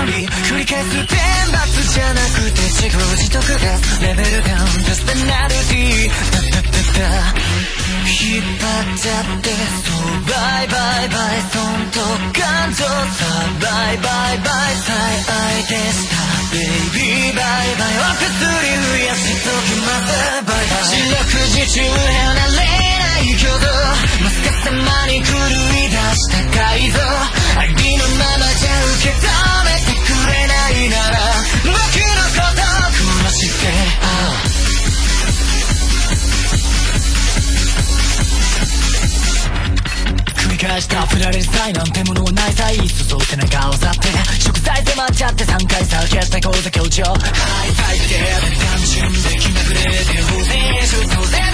繰り返す天罰じゃなくて自業自得がレベルダウンプスペナルティー。ダダダダ引っ張っちゃってそうバイバイバイ損と感情さバイバイバイ最愛でしたベイビーバイバイお薬増やしときます。バイバイ。四六時中返した振られる際なんてものはないさ。いっそそう背中を去って。食材迫っちゃって3回避けた講座教場はい最低で単純で気まぐれで当然でしょ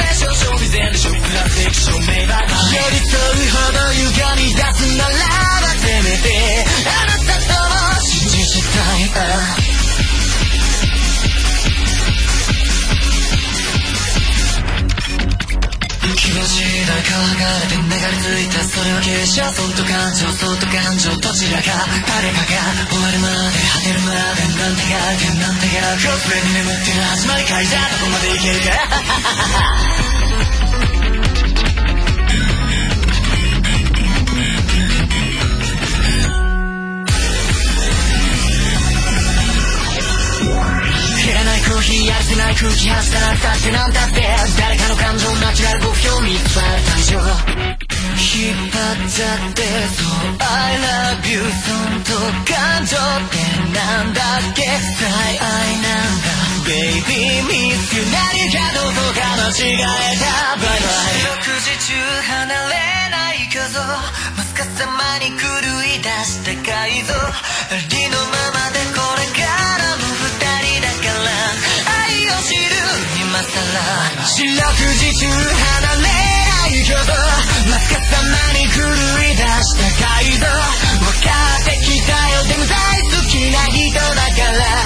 流れて流れ着いたそれは傾斜損と感情損と感情どちらか。誰かが終わるまで果てるまでなんてがなんてがコスプレに眠ってる始まり階段どこまで行けるかやるせない空気発したらだってなんだって誰かの感情ナチュラル目標見つめる対象引っ張っちゃってそう I love you 損と感情ってなんだっけ最愛なんだ Baby miss you 何かどこか間違えたバイバイ四時中離れないけどまさかさまに狂い出した改造四六時中離れないけどまさかさまに狂い出した街道。分かってきたよ。でも大好きな人だから。